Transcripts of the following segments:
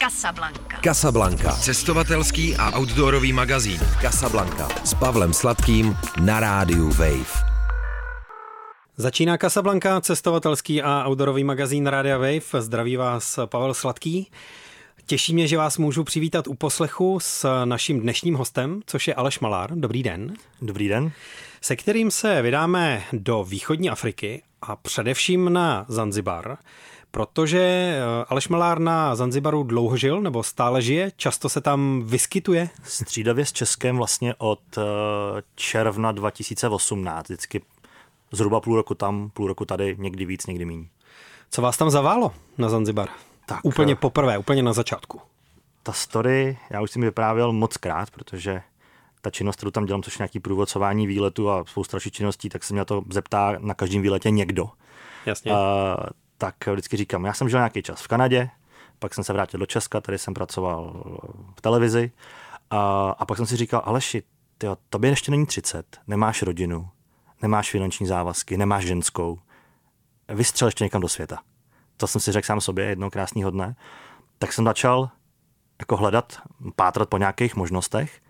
Casablanca. Casablanca. Cestovatelský a outdoorový magazín. Casablanca. S Pavlem Sladkým na rádiu Wave. Začíná Casablanca, cestovatelský a outdoorový magazín Rádia Wave. Zdraví vás Pavel Sladký. Těší mě, že vás můžu přivítat u poslechu s naším dnešním hostem, což je Aleš Malár. Dobrý den. Dobrý den. Se kterým se vydáme do východní Afriky a především na Zanzibar, protože eh, Aleš Malár na Zanzibaru dlouho žil nebo stále žije, často se tam vyskytuje. Střídavě s Českem vlastně od eh, června 2018, vždycky zhruba půl roku tam, půl roku tady, někdy víc, někdy méně. Co vás tam zaválo na Zanzibar? Tak, úplně eh, poprvé, úplně na začátku. Ta story, já už jsem vyprávěl moc krát, protože ta činnost, kterou tam dělám, což je nějaký průvodcování výletu a spousta dalších činností, tak se mě na to zeptá na každém výletě někdo. Jasně. Uh, tak vždycky říkám, já jsem žil nějaký čas v Kanadě, pak jsem se vrátil do Česka, tady jsem pracoval v televizi a, a pak jsem si říkal, Aleši, tyjo, tobě ještě není 30, nemáš rodinu, nemáš finanční závazky, nemáš ženskou, vystřel ještě někam do světa. To jsem si řekl sám sobě jednou krásného dne. Tak jsem začal jako hledat, pátrat po nějakých možnostech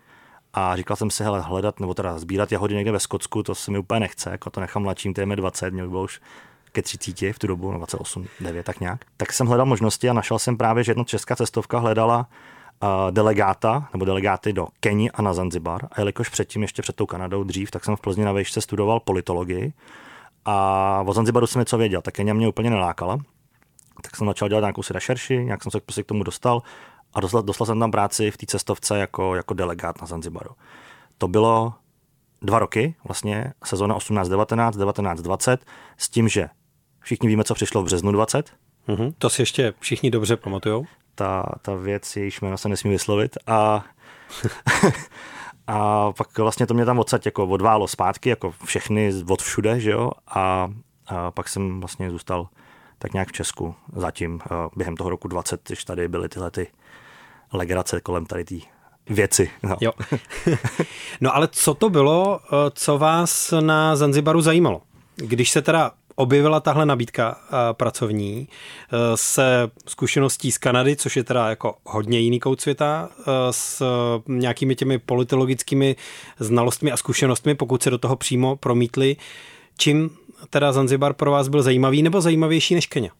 a říkal jsem si, hele, hledat nebo teda sbírat jahody někde ve Skotsku, to se mi úplně nechce, jako to nechám mladším, to je mi 20, mě by bylo už ke 30 v tu dobu, no 28, 9, tak nějak. Tak jsem hledal možnosti a našel jsem právě, že jedna česká cestovka hledala uh, delegáta nebo delegáty do Keni a na Zanzibar. A jelikož předtím, ještě před tou Kanadou dřív, tak jsem v Plzni na vejšce studoval politologii a o Zanzibaru jsem něco věděl, tak Kenia mě úplně nelákala. Tak jsem začal dělat nějakou si rešerši, nějak jsem se prostě k tomu dostal a dostal, dostal jsem tam práci v té cestovce jako, jako delegát na Zanzibaru. To bylo dva roky, vlastně sezóna 18-19, 19-20, s tím, že všichni víme, co přišlo v březnu 20. Mhm, to si ještě všichni dobře pamatujou. Ta, ta věc, jejíž jméno se nesmí vyslovit. A, a pak vlastně to mě tam odsaď jako odválo zpátky, jako všechny od všude, že jo? A, a pak jsem vlastně zůstal tak nějak v Česku zatím během toho roku 20, když tady byly tyhle ty legrace kolem tady té věci. No. Jo. no ale co to bylo, co vás na Zanzibaru zajímalo? Když se teda objevila tahle nabídka pracovní se zkušeností z Kanady, což je teda jako hodně jiný kout světa, s nějakými těmi politologickými znalostmi a zkušenostmi, pokud se do toho přímo promítli, čím teda Zanzibar pro vás byl zajímavý nebo zajímavější než Kenya?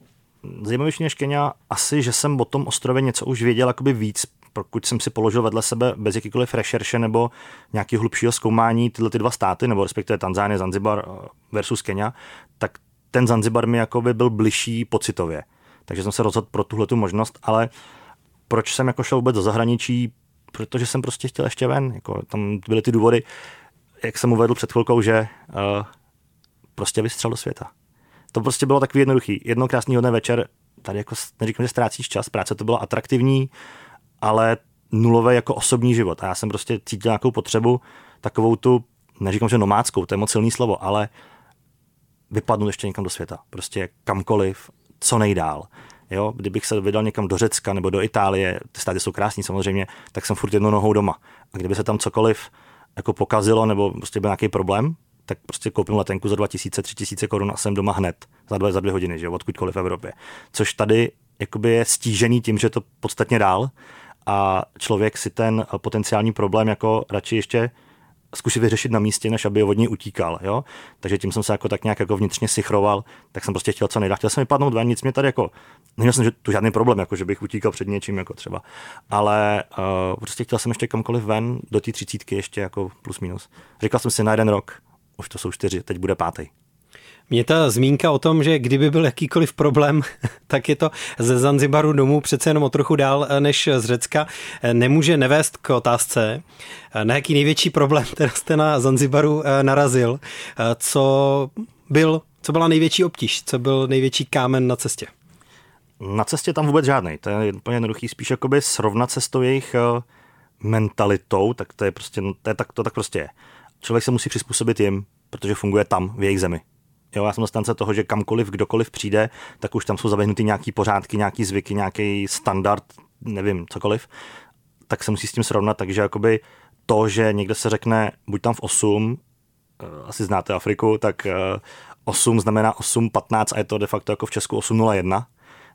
Zajímavější než Kenya asi, že jsem o tom ostrově něco už věděl jakoby víc, pokud jsem si položil vedle sebe bez jakýkoliv rešerše nebo nějakého hlubšího zkoumání tyhle ty dva státy, nebo respektive Tanzánie, Zanzibar versus Kenya, tak ten Zanzibar mi jakoby byl bližší pocitově. Takže jsem se rozhodl pro tuhle tu možnost, ale proč jsem jako šel vůbec do zahraničí? Protože jsem prostě chtěl ještě ven. Jako, tam byly ty důvody, jak jsem uvedl před chvilkou, že uh, prostě vystřel do světa. To prostě bylo takový jednoduchý. Jedno krásný dne večer, tady jako neříkám, že ztrácíš čas, práce to bylo atraktivní, ale nulové jako osobní život. A já jsem prostě cítil nějakou potřebu, takovou tu, neříkám, že nomádskou, to je moc silný slovo, ale vypadnout ještě někam do světa. Prostě kamkoliv, co nejdál. Jo, kdybych se vydal někam do Řecka nebo do Itálie, ty státy jsou krásní samozřejmě, tak jsem furt jednou nohou doma. A kdyby se tam cokoliv jako pokazilo nebo prostě byl nějaký problém, tak prostě koupím letenku za 2000, 3000 korun a jsem doma hned za dvě, za dvě hodiny, že jo, odkudkoliv v Evropě. Což tady jakoby je stížený tím, že to podstatně dál a člověk si ten potenciální problém jako radši ještě zkusit vyřešit na místě, než aby od něj utíkal. Jo? Takže tím jsem se jako tak nějak jako vnitřně sichroval, tak jsem prostě chtěl co nejdál. Chtěl jsem vypadnout ven, nic mě tady jako, neměl jsem tu žádný problém, jako že bych utíkal před něčím jako třeba, ale uh, prostě chtěl jsem ještě kamkoliv ven do té třicítky ještě jako plus minus. Říkal jsem si na jeden rok, už to jsou čtyři, teď bude pátý. Mě ta zmínka o tom, že kdyby byl jakýkoliv problém, tak je to ze Zanzibaru domů přece jenom o trochu dál než z Řecka, nemůže nevést k otázce, na jaký největší problém teda jste na Zanzibaru eh, narazil, eh, co byl, co byla největší obtíž, co byl největší kámen na cestě? Na cestě tam vůbec žádný, to je úplně jednoduchý, spíš jakoby srovnat se s tou jejich eh, mentalitou, tak to je prostě, to, je, tak, to tak prostě je. Člověk se musí přizpůsobit jim, protože funguje tam, v jejich zemi. Jo, já jsem zastánce toho, že kamkoliv, kdokoliv přijde, tak už tam jsou zavehnutý nějaký pořádky, nějaký zvyky, nějaký standard, nevím, cokoliv, tak se musí s tím srovnat, takže jakoby to, že někde se řekne, buď tam v 8, eh, asi znáte Afriku, tak 8 eh, znamená 8, 15 a je to de facto jako v Česku 801,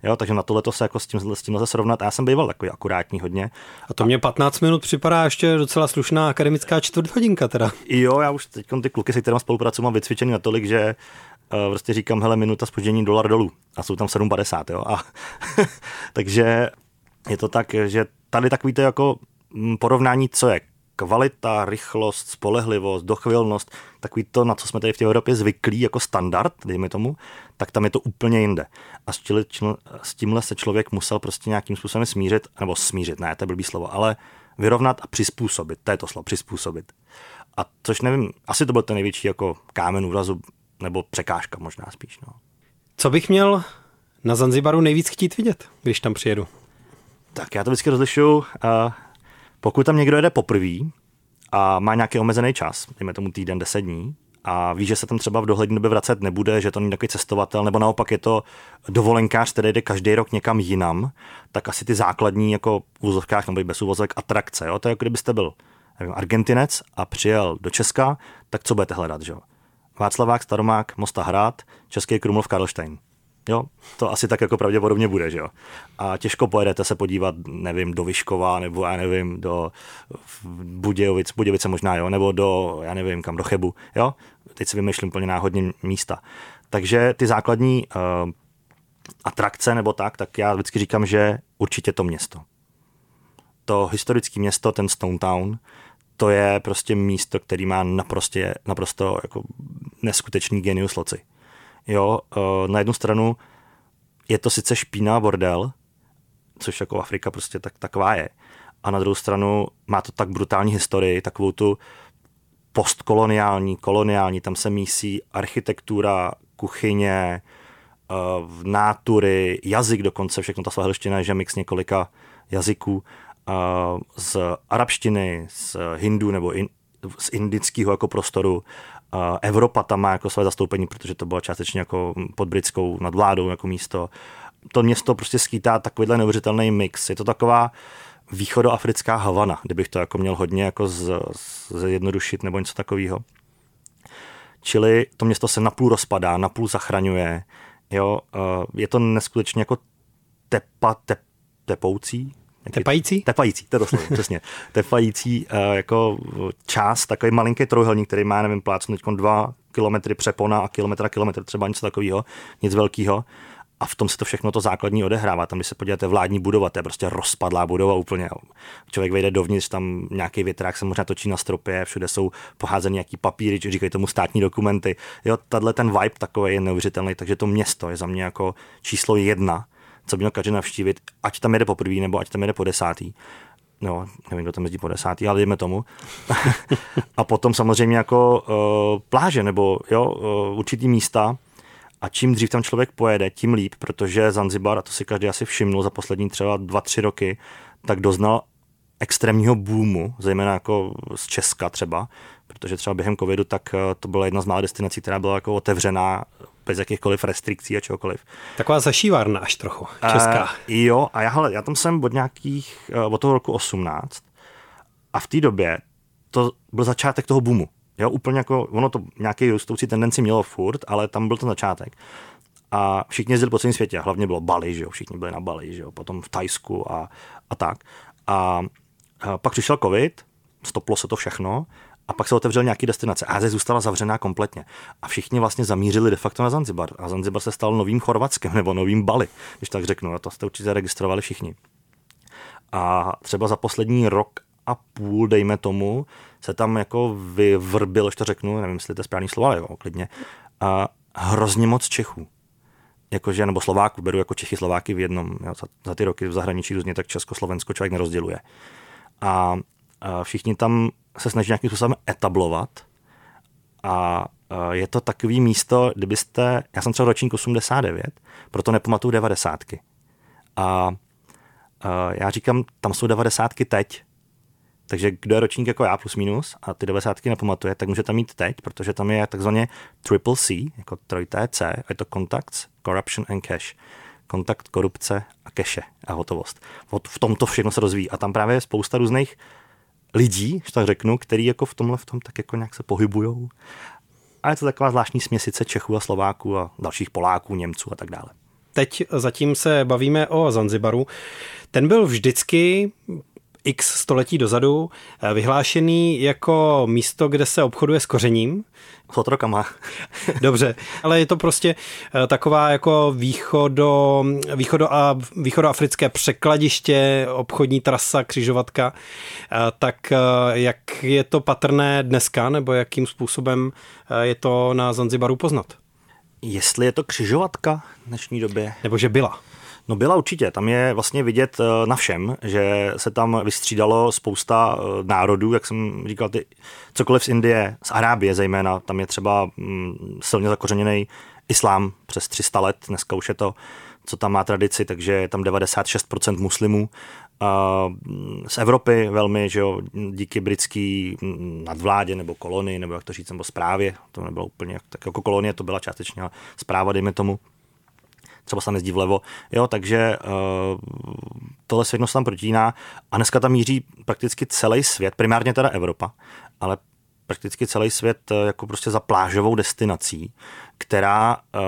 Jo, takže na tohle to se jako s tím, s tím lze srovnat. A já jsem býval takový akurátní hodně. A to mě 15 minut připadá ještě docela slušná akademická čtvrthodinka teda. Jo, já už teď ty kluky, se kterými spolupracuju, mám vycvičený natolik, že uh, prostě říkám, hele, minuta spoždění dolar dolů. A jsou tam 7,50, jo. A takže je to tak, že tady takový to jako mm, porovnání, co je kvalita, rychlost, spolehlivost, dochvilnost, takový to, na co jsme tady v té Evropě zvyklí jako standard, dejme tomu, tak tam je to úplně jinde. A s, čili, čil, s tímhle se člověk musel prostě nějakým způsobem smířit, nebo smířit, ne, to je blbý slovo, ale vyrovnat a přizpůsobit, to je to slovo, přizpůsobit. A což nevím, asi to byl ten největší jako kámen úrazu, nebo překážka možná spíš. No. Co bych měl na Zanzibaru nejvíc chtít vidět, když tam přijedu? Tak já to vždycky rozlišuju. Uh, pokud tam někdo jede poprvé a má nějaký omezený čas, dejme tomu týden, deset dní, a ví, že se tam třeba v dohlední době vracet nebude, že to není takový cestovatel, nebo naopak je to dovolenkář, který jde každý rok někam jinam, tak asi ty základní jako v úzovkách nebo bez úvozovek atrakce. Jo? To je jako kdybyste byl nevím, Argentinec a přijel do Česka, tak co budete hledat? Že? Václavák, Staromák, Mosta Hrad, Český Krumlov, Karlštejn. Jo, to asi tak jako pravděpodobně bude, že jo. A těžko pojedete se podívat, nevím, do Vyškova, nebo já nevím, do Budějovic, Budějovice možná, jo, nebo do, já nevím, kam, do Chebu, jo. Teď si vymýšlím plně náhodně místa. Takže ty základní uh, atrakce nebo tak, tak já vždycky říkám, že určitě to město. To historické město, ten Stone Town, to je prostě místo, který má naprosto, naprosto jako neskutečný genius loci Jo, uh, na jednu stranu je to sice špíná bordel, což jako Afrika prostě tak, taková je. A na druhou stranu má to tak brutální historii, takovou tu postkoloniální, koloniální, tam se mísí architektura, kuchyně, uh, nátury, jazyk dokonce, všechno ta svahelština je že mix několika jazyků uh, z arabštiny, z hindu nebo in, z indického jako prostoru Evropa tam má jako své zastoupení, protože to bylo částečně jako pod britskou nadvládou jako místo. To město prostě skýtá takovýhle neuvěřitelný mix. Je to taková východoafrická Havana, kdybych to jako měl hodně jako z, zjednodušit nebo něco takového. Čili to město se napůl rozpadá, napůl zachraňuje. Jo, je to neskutečně jako tepa, tep, tepoucí, Tepající? Tepající, to je doslova, přesně. Tepající uh, jako část, takový malinký trojuhelník, který má, nevím, plácnu teď dva kilometry přepona a kilometr a kilometr, třeba něco takového, nic velkého. A v tom se to všechno to základní odehrává. Tam, když se podíváte, vládní budova, to je prostě rozpadlá budova úplně. Člověk vejde dovnitř, tam nějaký větrák se možná točí na stropě, všude jsou poházeny nějaký papíry, říkají tomu státní dokumenty. Jo, tahle ten vibe takový je neuvěřitelný, takže to město je za mě jako číslo jedna co by měl každý navštívit, ať tam jede poprvé nebo ať tam jede po desátý. No, nevím, kdo tam jezdí po desátý, ale jdeme tomu. a potom samozřejmě jako uh, pláže nebo jo, uh, určitý místa, a čím dřív tam člověk pojede, tím líp, protože Zanzibar, a to si každý asi všimnul za poslední třeba dva, tři roky, tak doznal extrémního boomu, zejména jako z Česka třeba, protože třeba během covidu tak eh, to byla jedna z mála destinací, která byla jako otevřená bez jakýchkoliv restrikcí a čehokoliv. Taková zašívárna až trochu, česká. Uh, jo, a já, hele, já tam jsem od nějakých, uh, od toho roku 18 a v té době to byl začátek toho boomu. Jo, úplně jako, ono to nějaký rostoucí tendenci mělo furt, ale tam byl ten začátek. A všichni jezdili po celém světě, hlavně bylo Bali, že jo, všichni byli na Bali, že jo, potom v Tajsku a, a tak. A, a pak přišel covid, stoplo se to všechno a pak se otevřel nějaký destinace. Ázie zůstala zavřená kompletně. A všichni vlastně zamířili de facto na Zanzibar. A Zanzibar se stal novým Chorvatskem nebo novým Bali, když tak řeknu. A to jste určitě registrovali všichni. A třeba za poslední rok a půl, dejme tomu, se tam jako vyvrbil, to řeknu, nevím, jestli to je správný slovo, ale jo, klidně, a hrozně moc Čechů. Jakože, nebo Slováků, beru jako Čechy, Slováky v jednom, jo, za, za, ty roky v zahraničí různě, tak Česko, Slovensko člověk nerozděluje. A, a všichni tam se snaží nějakým způsobem etablovat a je to takový místo, kdybyste, já jsem třeba ročník 89, proto nepamatuju 90. A já říkám, tam jsou 90 teď, takže kdo je ročník jako já plus minus a ty 90 nepamatuje, tak může tam mít teď, protože tam je takzvaně triple C, jako trojité C, a je to Contacts, Corruption and Cash. Kontakt, korupce a keše a hotovost. V tom to všechno se rozvíjí. A tam právě je spousta různých lidí, že tak řeknu, který jako v tomhle v tom tak jako nějak se pohybujou. A je to taková zvláštní směsice Čechů a Slováků a dalších Poláků, Němců a tak dále. teď zatím se bavíme o Zanzibaru. Ten byl vždycky x století dozadu eh, vyhlášený jako místo, kde se obchoduje s kořením. S otrokama. Dobře, ale je to prostě eh, taková jako východo, východo a, východoafrické překladiště, obchodní trasa, křižovatka. Eh, tak jak je to patrné dneska, nebo jakým způsobem je to na Zanzibaru poznat? Jestli je to křižovatka v dnešní době? Nebo že byla? No byla určitě, tam je vlastně vidět eh, na všem, že se tam vystřídalo spousta eh, národů, jak jsem říkal, ty, cokoliv z Indie, z Arábie zejména, tam je třeba mm, silně zakořeněný islám přes 300 let, dneska už je to, co tam má tradici, takže je tam 96% muslimů. A mm, z Evropy velmi, že jo, díky britský mm, nadvládě nebo kolonii, nebo jak to říct, nebo zprávě, to nebylo úplně, tak jako kolonie to byla částečně zpráva, dejme tomu, třeba se jezdí vlevo, jo, takže uh, tohle světlo se tam protíná. A dneska tam míří prakticky celý svět, primárně teda Evropa, ale prakticky celý svět uh, jako prostě za plážovou destinací, která uh,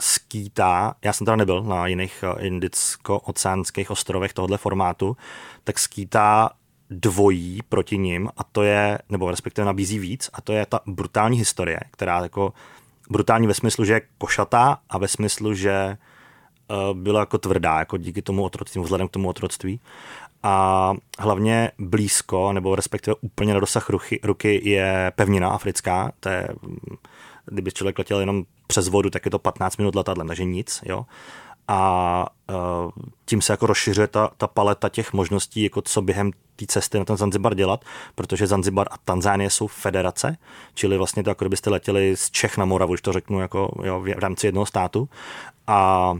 skýtá, já jsem teda nebyl na jiných indicko-oceánských ostrovech tohoto formátu, tak skýtá dvojí proti ním a to je, nebo respektive nabízí víc a to je ta brutální historie, která jako brutální ve smyslu, že je košatá a ve smyslu, že Eh, byla jako tvrdá, jako díky tomu otroctví, vzhledem k tomu otroctví. A hlavně blízko, nebo respektive úplně na dosah ruchy, ruky je pevnina africká, to je, kdyby člověk letěl jenom přes vodu, tak je to 15 minut letadlem, takže nic, jo. A uh, tím se jako rozšiřuje ta, ta paleta těch možností, jako co během té cesty na ten Zanzibar dělat, protože Zanzibar a Tanzánie jsou federace, čili vlastně to jako kdybyste letěli z Čech na Moravu, když to řeknu jako jo, v rámci jednoho státu. A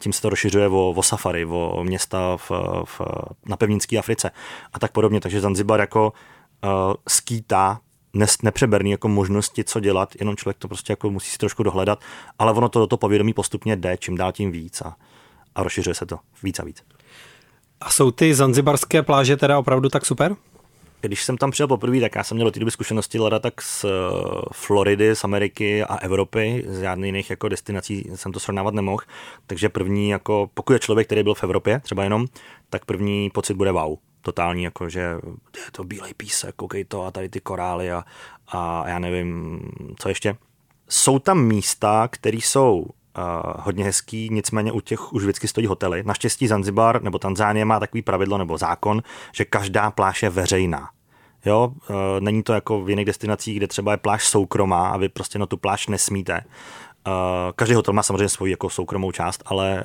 tím se to rozšiřuje o, o safari, o města v, v, na pevninské Africe a tak podobně. Takže Zanzibar jako uh, skýtá nes, nepřeberný jako možnosti, co dělat, jenom člověk to prostě jako musí si trošku dohledat, ale ono to do toho povědomí postupně jde, čím dál tím víc a, a rozšiřuje se to víc a víc. A jsou ty zanzibarské pláže teda opravdu tak super? Když jsem tam přijel poprvé, tak já jsem měl do té doby zkušenosti leda tak z eh, Floridy, z Ameriky a Evropy, z žádných jiných jako destinací jsem to srovnávat nemohl. Takže první, jako pokud je člověk, který byl v Evropě, třeba jenom, tak první pocit bude wow. Totální, jako že je to bílej písek, koukej to a tady ty korály a, a já nevím, co ještě. Jsou tam místa, které jsou hodně hezký, nicméně u těch už vždycky stojí hotely. Naštěstí Zanzibar nebo Tanzánie má takový pravidlo nebo zákon, že každá pláž je veřejná. Jo, e, není to jako v jiných destinacích, kde třeba je pláž soukromá a vy prostě na tu pláž nesmíte. E, každý hotel má samozřejmě svoji jako soukromou část, ale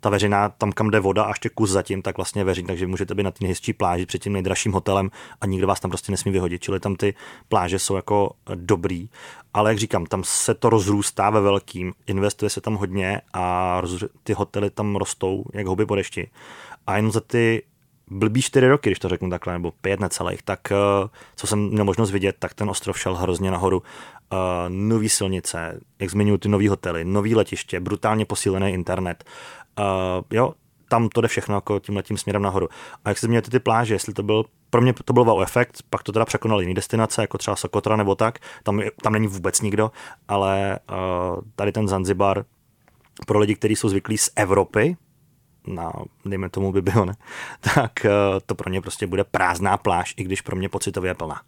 ta veřejná, tam kam jde voda a ještě kus zatím, tak vlastně veřejný, takže můžete být na té nejhezčí pláži před tím nejdražším hotelem a nikdo vás tam prostě nesmí vyhodit, čili tam ty pláže jsou jako dobrý. Ale jak říkám, tam se to rozrůstá ve velkým, investuje se tam hodně a ty hotely tam rostou jak houby po dešti. A jen za ty blbý čtyři roky, když to řeknu takhle, nebo pět necelých, tak eh, co jsem měl možnost vidět, tak ten ostrov šel hrozně nahoru. Uh, nový silnice, jak zmiňuji ty nový hotely, nový letiště, brutálně posílený internet. Uh, jo, tam to jde všechno jako tím letím směrem nahoru. A jak se změníte ty pláže, jestli to byl, pro mě to byl wow efekt, pak to teda překonal jiný destinace, jako třeba Sokotra nebo tak, tam, tam není vůbec nikdo, ale uh, tady ten Zanzibar pro lidi, kteří jsou zvyklí z Evropy, na, dejme tomu by bylo, ne? tak eh, to pro ně prostě bude prázdná pláž, i když pro mě pocitově je plná.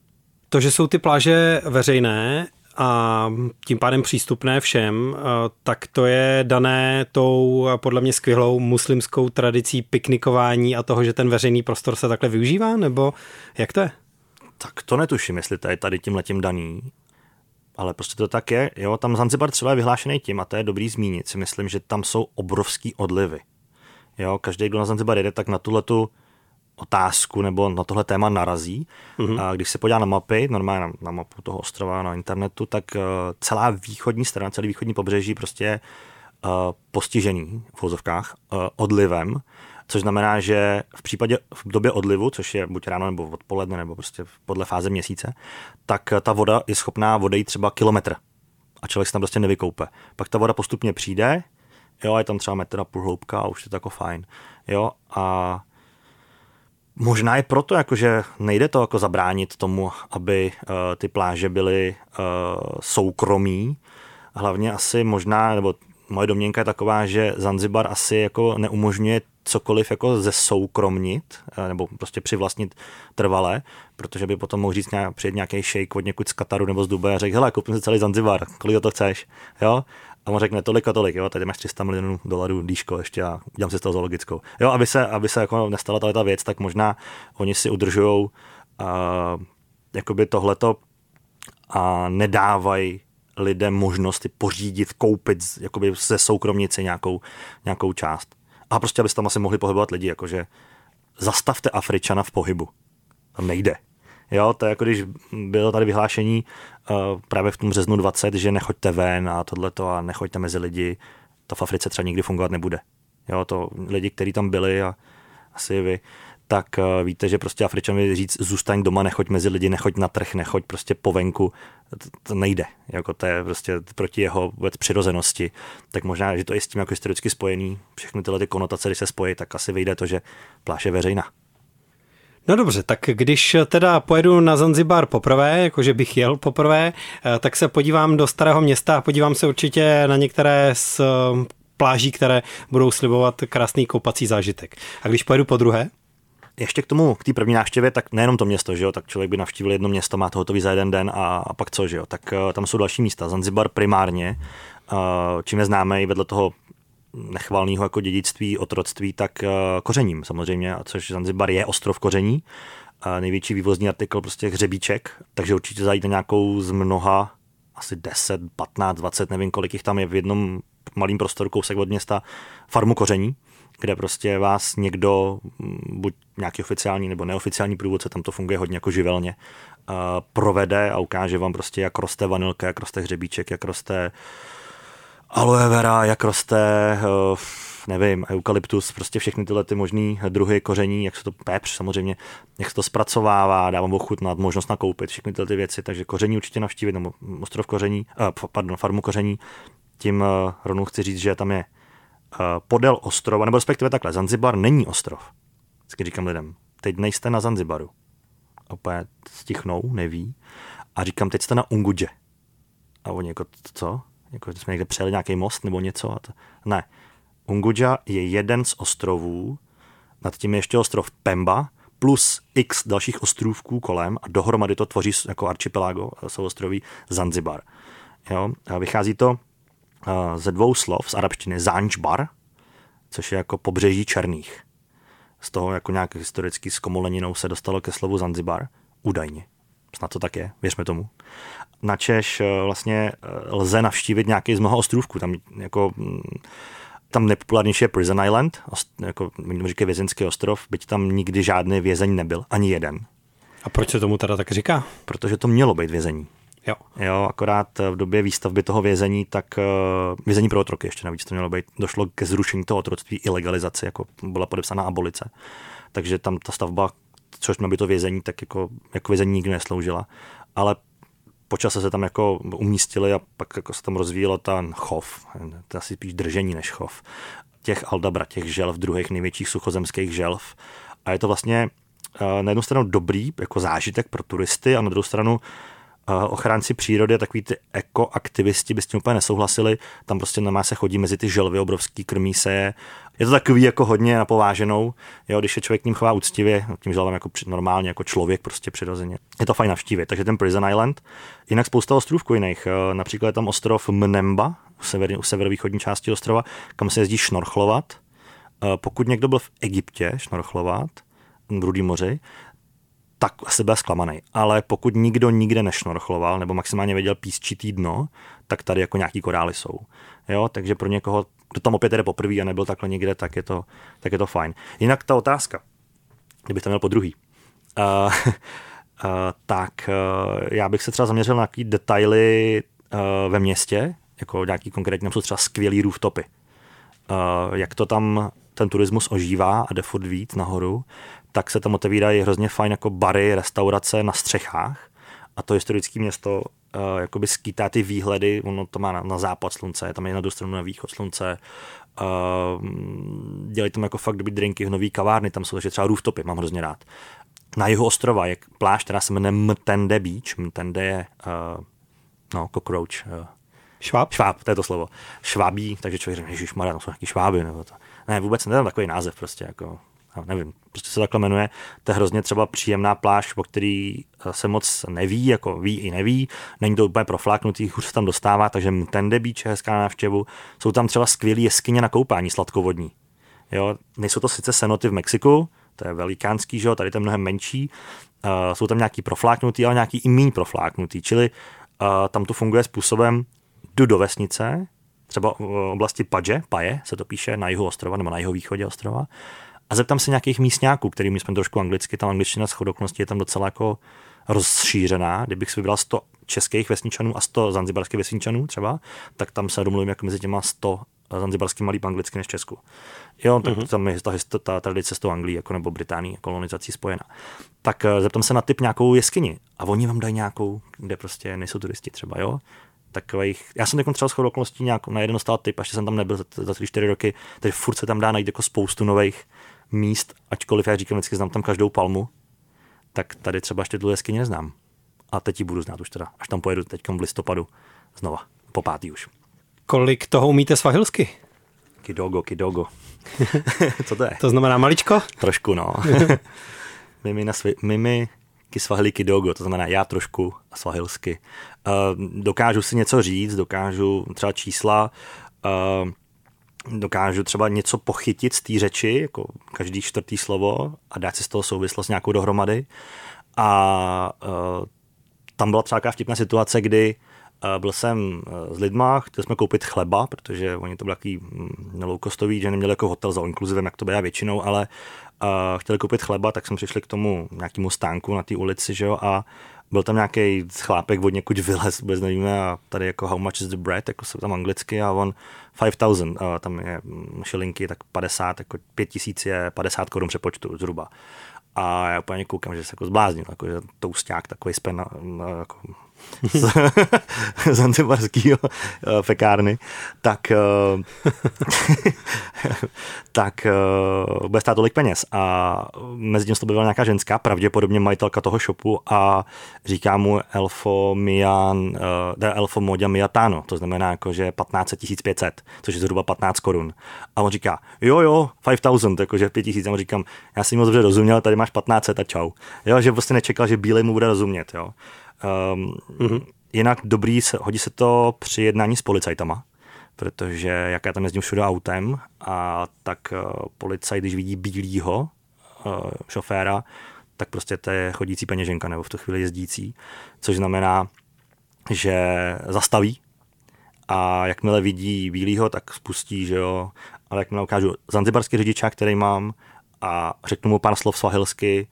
To, že jsou ty pláže veřejné a tím pádem přístupné všem, eh, tak to je dané tou podle mě skvělou muslimskou tradicí piknikování a toho, že ten veřejný prostor se takhle využívá, nebo jak to je? Tak to netuším, jestli to je tady tím letím daný, ale prostě to tak je. Jo, tam Zanzibar třeba je vyhlášený tím, a to je dobrý zmínit, si myslím, že tam jsou obrovský odlivy. Jo, každý, kdo na Zanzibar jede, tak na tuhle tu otázku nebo na tohle téma narazí. Mm-hmm. A když se podívá na mapy, normálně na, na mapu toho ostrova na internetu, tak uh, celá východní strana, celý východní pobřeží prostě je uh, postižený v vozovkách uh, odlivem, což znamená, že v případě v době odlivu, což je buď ráno nebo odpoledne, nebo prostě podle fáze měsíce, tak ta voda je schopná odejít třeba kilometr a člověk se tam prostě nevykoupe. Pak ta voda postupně přijde, jo, je tam třeba metr a půl hloubka a už je to jako fajn, jo, a možná je proto, jakože nejde to jako zabránit tomu, aby uh, ty pláže byly uh, soukromí, hlavně asi možná, nebo moje domněnka je taková, že Zanzibar asi jako neumožňuje cokoliv jako ze soukromnit, eh, nebo prostě přivlastnit trvalé, protože by potom mohl říct nějak, přijet nějaký šejk od někud z Kataru nebo z Dubaje a řekl, hele, koupím si celý Zanzibar, kolik to chceš, jo? A on řekne tolik a tolik, jo, tady máš 300 milionů dolarů díško ještě a udělám si z toho zoologickou. Jo, aby se, aby se jako nestala tady ta věc, tak možná oni si udržují uh, jakoby tohleto a nedávají lidem možnosti pořídit, koupit jakoby ze soukromnice nějakou, nějakou část. A prostě, abyste tam asi mohli pohybovat lidi, jakože zastavte Afričana v pohybu. Tam nejde. Jo, to je jako když bylo tady vyhlášení uh, právě v tom březnu 20, že nechoďte ven a tohleto a nechoďte mezi lidi, to v Africe třeba nikdy fungovat nebude. Jo, to lidi, kteří tam byli a asi vy, tak uh, víte, že prostě Afričan mi říct, zůstaň doma, nechoď mezi lidi, nechoď na trh, nechoď prostě po venku, to, to nejde. Jako to je prostě proti jeho vůbec přirozenosti. Tak možná, že to je s tím jako historicky spojený, všechny tyhle ty konotace, když se spojí, tak asi vyjde to, že pláž je veřejná. No dobře, tak když teda pojedu na Zanzibar poprvé, jakože bych jel poprvé, eh, tak se podívám do starého města a podívám se určitě na některé z eh, pláží, které budou slibovat krásný koupací zážitek. A když pojedu po druhé? Ještě k tomu, k té první návštěvě, tak nejenom to město, že jo, tak člověk by navštívil jedno město, má to hotový za jeden den a, a pak co, že jo, tak uh, tam jsou další místa. Zanzibar primárně, čím je známý vedle toho nechvalného jako dědictví, otroctví, tak uh, kořením samozřejmě, a což Zanzibar je ostrov koření. Uh, největší vývozní artikl prostě hřebíček, takže určitě zajít nějakou z mnoha, asi 10, 15, 20, nevím kolik jich tam je v jednom malým prostoru kousek od města, farmu koření kde prostě vás někdo, mm, buď nějaký oficiální nebo neoficiální průvodce, tam to funguje hodně jako živelně, provede a ukáže vám prostě, jak roste vanilka, jak roste hřebíček, jak roste aloe vera, jak roste, eh, nevím, eukalyptus, prostě všechny tyhle ty možný druhy koření, jak se to pepř samozřejmě, jak se to zpracovává, dávám ochutnat, možnost nakoupit, všechny tyhle ty věci, takže koření určitě navštívit, nebo ostrov koření, uh, pardon, farmu koření, tím uh, rovnou chci říct, že tam je Eh, podél ostrova, nebo respektive takhle, Zanzibar není ostrov. Vždycky říkám lidem, teď nejste na Zanzibaru. Opět stichnou, neví. A říkám, teď jste na Ungudže. A oni jako, co? Jako, jsme někde přejeli nějaký most nebo něco? A to... Ne. Ungudža je jeden z ostrovů, nad tím je ještě ostrov Pemba, plus x dalších ostrovků kolem a dohromady to tvoří jako archipelago, souostroví Zanzibar. Jo? A vychází to Eh, ze dvou slov z arabštiny Zanjbar, což je jako pobřeží černých. Z toho jako nějak historicky s komoleninou se dostalo ke slovu Zanzibar, údajně. Snad to tak je, věřme tomu. Na Češ eh, vlastně eh, lze navštívit nějaký z mnoha ostrovků. Tam jako mm, tam nejpopulárnější je Prison Island, jako říkají vězenský ostrov, byť tam nikdy žádný vězeň nebyl, ani jeden. A proč se tomu teda tak říká? Protože to mělo být vězení. Jo. jo. akorát v době výstavby toho vězení, tak vězení pro otroky ještě navíc to mělo být, došlo ke zrušení toho otroctví i legalizaci, jako byla podepsaná abolice. Takže tam ta stavba, což mělo by to vězení, tak jako, jako vězení nikdy nesloužila. Ale počase se tam jako umístili a pak jako se tam rozvíjela ten chov, to asi spíš držení než chov, těch aldabra, těch želv, druhých největších suchozemských želv. A je to vlastně uh, na jednu stranu dobrý jako zážitek pro turisty a na druhou stranu ochránci přírody a takový ty ekoaktivisti by s tím úplně nesouhlasili. Tam prostě na se chodí mezi ty želvy obrovský, krmí se je. Je to takový jako hodně napováženou, jo, když je člověk k ním chová úctivě, tím želvem jako normálně, jako člověk prostě přirozeně. Je to fajn navštívit. Takže ten Prison Island, jinak spousta ostrovků jiných. Eh, například je tam ostrov Mnemba, u, sever, u severovýchodní části ostrova, kam se jezdí šnorchlovat. Eh, pokud někdo byl v Egyptě šnorchlovat, v Rudý moři, tak asi byl zklamaný. Ale pokud nikdo nikde nešnorchloval nebo maximálně věděl písčitý dno, tak tady jako nějaký korály jsou. Jo, takže pro někoho, kdo tam opět jde poprvé a nebyl takhle někde, tak je to, tak je to fajn. Jinak ta otázka, kdybych to měl po druhý, uh, uh, tak uh, já bych se třeba zaměřil na nějaký detaily uh, ve městě, jako nějaký konkrétně, jsou třeba skvělý rooftopy. Uh, jak to tam ten turismus ožívá a jde furt víc nahoru, tak se tam otevírají hrozně fajn jako bary, restaurace na střechách a to historické město uh, jakoby skýtá ty výhledy, ono to má na, na západ slunce, tam je na druhou stranu na východ slunce, uh, dělají tam jako fakt dobrý drinky, nový kavárny, tam jsou takže třeba rooftopy, mám hrozně rád. Na jihu ostrova je pláž, která se jmenuje Mtende Beach, Mtende je uh, no, cockroach, uh, Šváb? Šváb, to je to slovo. Švábí, takže člověk řekne, že Maria, to jsou nějaký šváby. Nebo to. Ne, vůbec ne, takový název prostě, jako, nevím, prostě se takhle jmenuje. To je hrozně třeba příjemná pláž, o který eh, se moc neví, jako ví i neví. Není to úplně profláknutý, hůř se tam dostává, takže ten Beach je hezká návštěvu. Jsou tam třeba skvělé jeskyně na koupání sladkovodní. Jo, nejsou to sice senoty v Mexiku, to je velikánský, že jo, tady to je mnohem menší. Uh, jsou tam nějaký profláknutý, ale nějaký i méně profláknutý, čili uh, tam to funguje způsobem, jdu do vesnice, třeba v oblasti Paje, Paje se to píše na jihu ostrova nebo na jeho východě ostrova, a zeptám se nějakých místňáků, kterými jsme trošku anglicky, tam angličtina s je tam docela jako rozšířená. Kdybych si vybral 100 českých vesničanů a 100 zanzibarských vesničanů třeba, tak tam se domluvím jako mezi těma 100 zanzibarským líp anglicky než Česku. Jo, tak mm-hmm. tam je ta, ta tradice s tou Anglií jako nebo Británii kolonizací spojená. Tak eh, zeptám se na typ nějakou jeskyni a oni vám dají nějakou, kde prostě nejsou turisti třeba, jo takových, já jsem třeba shodou okolností nějak na jeden dostal typ, ještě jsem tam nebyl za, za tři, čtyři roky, takže furt se tam dá najít jako spoustu nových míst, ačkoliv já říkám vždycky znám tam každou palmu, tak tady třeba ještě tu jeskyni neznám. A teď ji budu znát už teda, až tam pojedu teď v listopadu znova, po pátý už. Kolik toho umíte svahilsky? Kidogo, kidogo. Co to je? To znamená maličko? Trošku, no. mimi, na svi, mimi kisvahili kidogo, to znamená já trošku svahilsky. Uh, dokážu si něco říct, dokážu třeba čísla, uh, dokážu třeba něco pochytit z té řeči, jako každý čtvrtý slovo a dát si z toho souvislost nějakou dohromady. A uh, tam byla třeba taková vtipná situace, kdy uh, byl jsem s lidma, chtěli jsme koupit chleba, protože oni to byli takový mm, loukostový, že neměli jako hotel za inkluzivem, jak to byla většinou, ale uh, chtěli koupit chleba, tak jsme přišli k tomu nějakému stánku na té ulici, že jo, a byl tam nějaký chlápek od někud vylez, vůbec nevíme, a tady jako how much is the bread, jako se tam anglicky, a on 5000, a tam je šilinky, tak 50, jako 5000 je 50 korun přepočtu zhruba. A já úplně koukám, že se jako zbláznil, jako že tousták takový spen, jako z zanzibarského uh, pekárny, tak, uh, tak uh, bude stát tolik peněz. A mezi tím se to byla nějaká ženská, pravděpodobně majitelka toho shopu a říká mu Elfo Mian, uh, Elfo Modia Miatano, to znamená jako, že 15 500, což je zhruba 15 korun. A on říká, jo, jo, 5000, jakože 5000. A on říkám, já si moc dobře rozuměl, tady máš 15 a čau. Jo, že prostě nečekal, že bílej mu bude rozumět, jo. Um, mm-hmm. Jinak dobrý, se, hodí se to při jednání s policajtama, protože jak já tam jezdím všude autem, a tak uh, policajt, když vidí bílýho uh, šoféra, tak prostě to je chodící peněženka nebo v tu chvíli jezdící, což znamená, že zastaví a jakmile vidí bílýho, tak spustí, že jo, ale jakmile ukážu zanzibarský řidičák, který mám a řeknu mu pár slov svahilsky,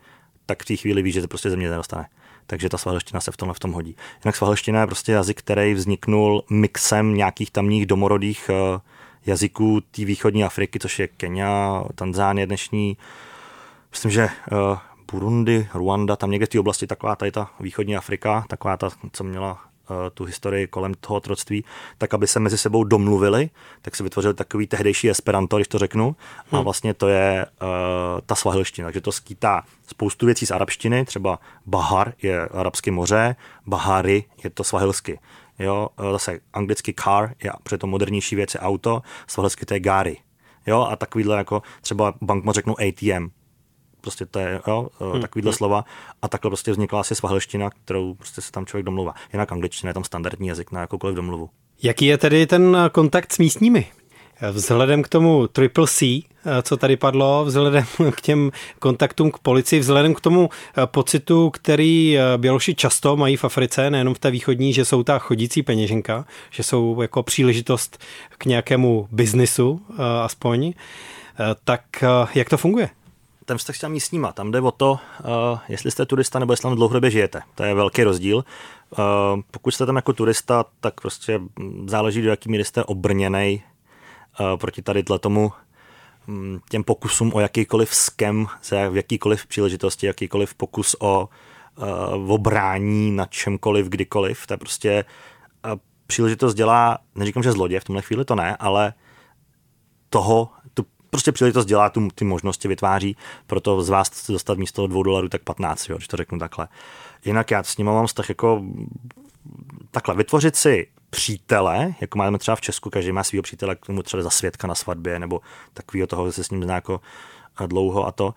tak v té chvíli ví, že to prostě ze mě nedostane takže ta svahelština se v tomhle v tom hodí. Jinak svahelština je prostě jazyk, který vzniknul mixem nějakých tamních domorodých eh, jazyků té východní Afriky, což je Kenia, Tanzánie dnešní, myslím, že uh, Burundi, Ruanda, tam někde v té oblasti taková tady ta východní Afrika, taková ta, co měla Eh, tu historii kolem toho otroctví, tak aby se mezi sebou domluvili, tak se vytvořili takový tehdejší esperanto, když to řeknu, hmm. a vlastně to je uh, ta svahilština, takže to skýtá spoustu věcí z arabštiny, třeba Bahar je arabské moře, Bahari je to svahilsky. Jo, eh, zase anglicky car je to modernější věc je auto, svahilsky to je gary. Jo, a takovýhle jako třeba bankmo řeknu ATM, prostě to je jo, hmm. takovýhle hmm. slova a takhle prostě vznikla asi svahelština, kterou prostě se tam člověk domluvá. Jinak angličtina je tam standardní jazyk na jakoukoliv domluvu. Jaký je tedy ten kontakt s místními? Vzhledem k tomu Triple C, co tady padlo, vzhledem k těm kontaktům k policii, vzhledem k tomu pocitu, který Běloši často mají v Africe, nejenom v té východní, že jsou ta chodící peněženka, že jsou jako příležitost k nějakému biznisu aspoň, tak jak to funguje? Ten vztah s těmi místníma, tam jde o to, uh, jestli jste turista nebo jestli tam dlouhodobě žijete. To je velký rozdíl. Uh, pokud jste tam jako turista, tak prostě záleží, do jaký míry jste obrněný uh, proti tady tomu um, těm pokusům o jakýkoliv skem, v jakýkoliv příležitosti, jakýkoliv pokus o uh, obrání na čemkoliv, kdykoliv. To je prostě uh, příležitost dělá, neříkám, že zlodě, v tomhle chvíli to ne, ale toho, prostě příležitost dělá tu, ty možnosti, vytváří, proto z vás dostat místo 2 dolarů tak 15, jo, když to řeknu takhle. Jinak já s ním mám vztah jako takhle, vytvořit si přítele, jako máme třeba v Česku, každý má svého přítele, k tomu třeba za svědka na svatbě, nebo takového toho, že se s ním zná jako dlouho a to,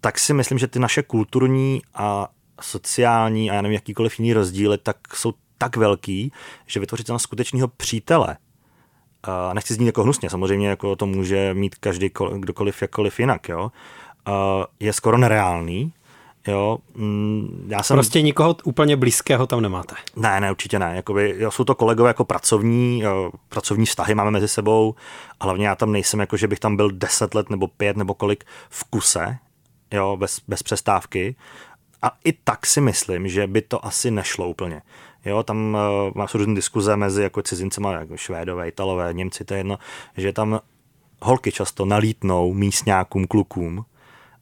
tak si myslím, že ty naše kulturní a sociální a já nevím, jakýkoliv jiný rozdíly, tak jsou tak velký, že vytvořit na skutečného přítele, a nechci znít jako hnusně, samozřejmě jako to může mít každý kdokoliv jakkoliv jinak, jo, je skoro nereálný, Jo, mm, já jsem... Prostě nikoho úplně blízkého tam nemáte. Ne, ne, určitě ne. Jakoby, jo, jsou to kolegové jako pracovní, jo, pracovní vztahy máme mezi sebou a hlavně já tam nejsem jako, že bych tam byl deset let nebo pět nebo kolik v kuse, jo, bez, bez přestávky. A i tak si myslím, že by to asi nešlo úplně. Jo, tam uh, má různé diskuze mezi jako cizincema, jako Švédové, Italové, Němci, to je jedno, že tam holky často nalítnou místňákům, klukům,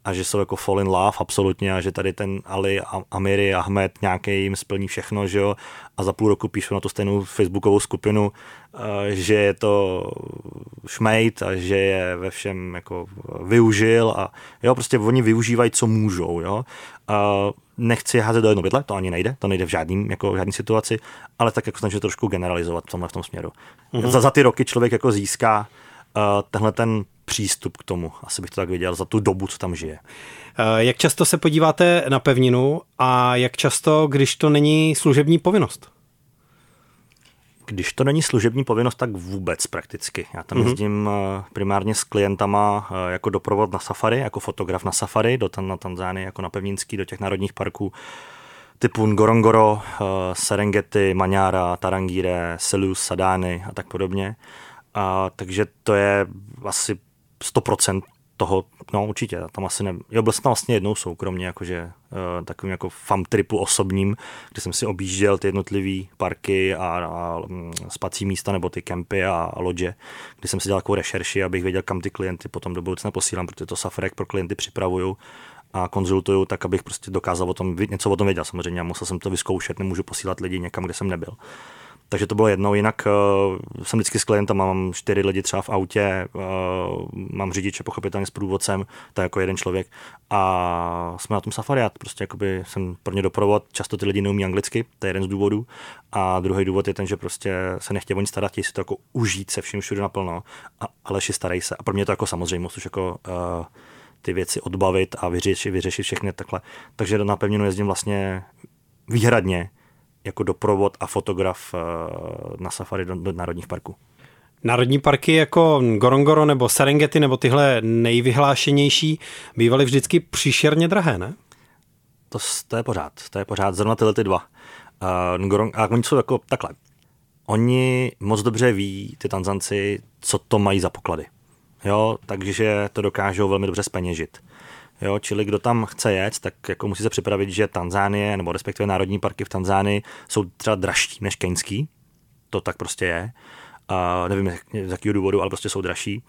a že jsou jako fall in love absolutně a že tady ten Ali, Amiri, Ahmed nějaký jim splní všechno, že jo, a za půl roku píšu na tu stejnou facebookovou skupinu, eh, že je to šmejt a že je ve všem jako využil a jo, prostě oni využívají, co můžou, jo. A nechci házet do jednoho bytle, to ani nejde, to nejde v žádným, jako v žádné situaci, ale tak jako snažit trošku generalizovat v tomhle v tom směru. Mm-hmm. Za, za ty roky člověk jako získá uh, tenhle ten přístup k tomu. Asi bych to tak viděl za tu dobu, co tam žije. Eh, jak často se podíváte na pevninu a jak často, když to není služební povinnost? Když to není služební povinnost, tak vůbec prakticky. Já tam mm-hmm. jezdím eh, primárně s klientama eh, jako doprovod na safari, jako fotograf na safari, do na Tanzánii, jako na Pevninský, do těch národních parků typu Ngorongoro, Serengeti, Manyara, Tarangire, Selous, Sadány a tak podobně. A, takže to je asi 100% toho, no určitě, tam asi ne, jo, byl jsem tam vlastně jednou soukromně, jakože uh, takovým jako fam tripu osobním, kde jsem si objížděl ty jednotlivé parky a, a um, spací místa nebo ty kempy a, a lodže, kdy jsem si dělal takovou rešerši, abych věděl, kam ty klienty potom do budoucna posílám, protože to Safarek pro klienty připravuju a konzultuju tak, abych prostě dokázal o tom, něco o tom věděl. Samozřejmě musel jsem to vyzkoušet, nemůžu posílat lidi někam, kde jsem nebyl. Takže to bylo jednou. Jinak uh, jsem vždycky s klientem, mám čtyři lidi třeba v autě, uh, mám řidiče pochopitelně s průvodcem, to je jako jeden člověk. A jsme na tom safari, já prostě jakoby jsem pro ně doprovod, často ty lidi neumí anglicky, to je jeden z důvodů. A druhý důvod je ten, že prostě se nechtějí oni starat, chtějí si to jako užít se vším všude naplno, a, ale si starej se. A pro mě to jako samozřejmost už jako uh, ty věci odbavit a vyřešit, vyřešit všechny takhle. Takže na pevninu jezdím vlastně výhradně jako doprovod a fotograf eh, na safari do, do národních parků. Národní parky jako Gorongoro nebo Serengeti nebo tyhle nejvyhlášenější bývaly vždycky příšerně drahé, ne? To, to je pořád, to je pořád, zrovna tyhle ty dva. Uh, Ngorong, a oni jsou jako takhle. Oni moc dobře ví, ty Tanzanci, co to mají za poklady. Jo, takže to dokážou velmi dobře speněžit. Jo, čili kdo tam chce jet, tak jako musí se připravit, že Tanzánie, nebo respektive národní parky v Tanzánii jsou třeba dražší než keňský. To tak prostě je. A nevím, z jakého důvodu, ale prostě jsou dražší.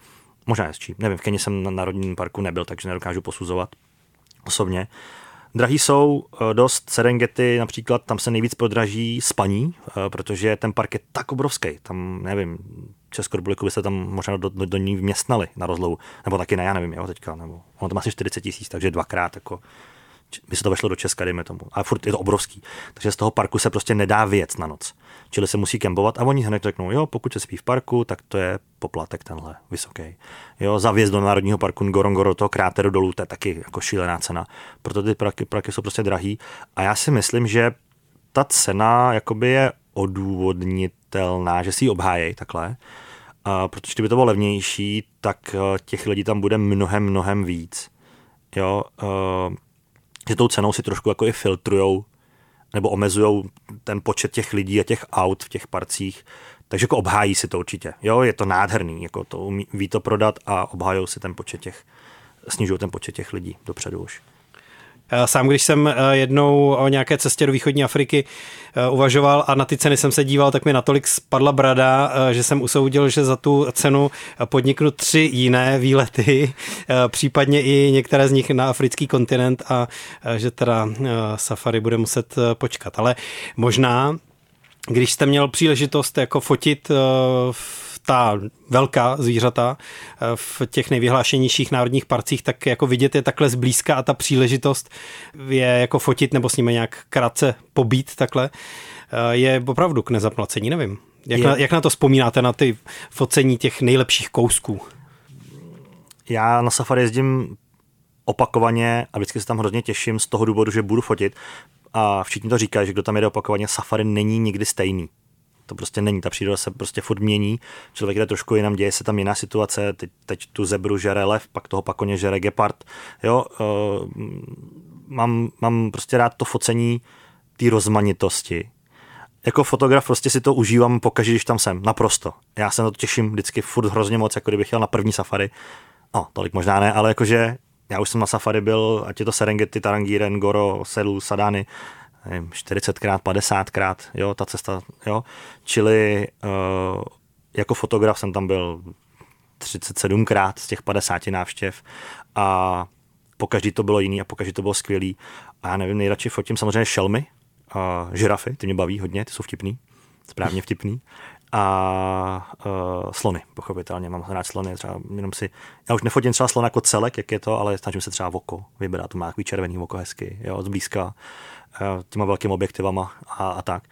Možná hezčí. Nevím, v Keni jsem na národním parku nebyl, takže nedokážu posuzovat osobně. Drahý jsou eh, dost Serengeti, například tam se nejvíc prodraží spaní, eh, protože ten park je tak obrovský. Tam, nevím, Českou republiku by se tam možná do, do, do ní vměstnali na rozlohu. Nebo taky ne, já nevím, jo, teďka. Nebo, ono tam asi 40 tisíc, takže dvakrát jako by se to vešlo do Česka, dejme tomu. A furt je to obrovský. Takže z toho parku se prostě nedá věc na noc. Čili se musí kempovat a oni hned řeknou, jo, pokud se spí v parku, tak to je poplatek tenhle vysoký. Jo, za vjezd do Národního parku Ngorongoro, toho kráteru dolů, to je taky jako šílená cena. Proto ty parky, parky jsou prostě drahý. A já si myslím, že ta cena jakoby je odůvodnitelná, že si ji obhájejí takhle. A protože kdyby to bylo levnější, tak eh, těch lidí tam bude mnohem, mnohem víc. Jo, uh, že tou cenou si trošku jako i filtrujou nebo omezují ten počet těch lidí a těch aut v těch parcích, takže jako obhájí si to určitě. Jo, je to nádherný, jako to umí, ví to prodat a obhájí si ten počet těch, snižují ten počet těch lidí dopředu už. Eh, sám, když jsem eh, jednou o nějaké cestě do východní Afriky eh, uvažoval a na ty ceny jsem se díval, tak mi natolik spadla brada, že jsem usoudil, že za tu cenu podniknu tři jiné výlety, případně i některé z nich na africký kontinent a že teda safari bude muset počkat. Ale možná, když jste měl příležitost jako fotit v ta velká zvířata eh, v těch nejvyhlášenějších národních parcích, tak jako vidět je takhle zblízka a ta příležitost je jako fotit nebo s nimi nějak krátce pobít takhle, eh, je opravdu k nezaplacení, nevím. Jak, na, jak na to vzpomínáte, na ty focení těch nejlepších kousků? Já na safari jezdím opakovaně a vždycky se tam hrozně těším z toho důvodu, že budu fotit. A všichni to říkají, že kdo tam jede opakovaně, safari není nikdy stejný. To prostě není, ta příroda se prostě furt mění, člověk jde trošku jinam, děje se tam jiná situace, teď, teď tu zebru žere lev, pak toho pakoně žere gepard, jo, uh, mám, mám prostě rád to focení té rozmanitosti. Jako fotograf prostě si to užívám pokaždé, když tam jsem, naprosto. Já se na to těším vždycky furt hrozně moc, jako kdybych jel na první safari. No, tolik možná ne, ale jakože já už jsem na safari byl, ať je to Serengeti, Tarangíren, Goro, Selu, Sadany, 40krát, 50krát, jo, ta cesta, jo. Čili uh, jako fotograf jsem tam byl 37krát z těch 50 návštěv a po každý to bylo jiný a po každý to bylo skvělý. A já nevím, nejradši fotím samozřejmě šelmy, uh, žirafy, ty mě baví hodně, ty jsou vtipný, správně vtipný. A uh, slony, pochopitelně, mám rád slony, třeba jenom si, já už nefotím třeba slon jako celek, jak je to, ale snažím se třeba oko vybrat, to má takový červený oko hezky, jo, zblízka těma velkými objektivama a, a tak.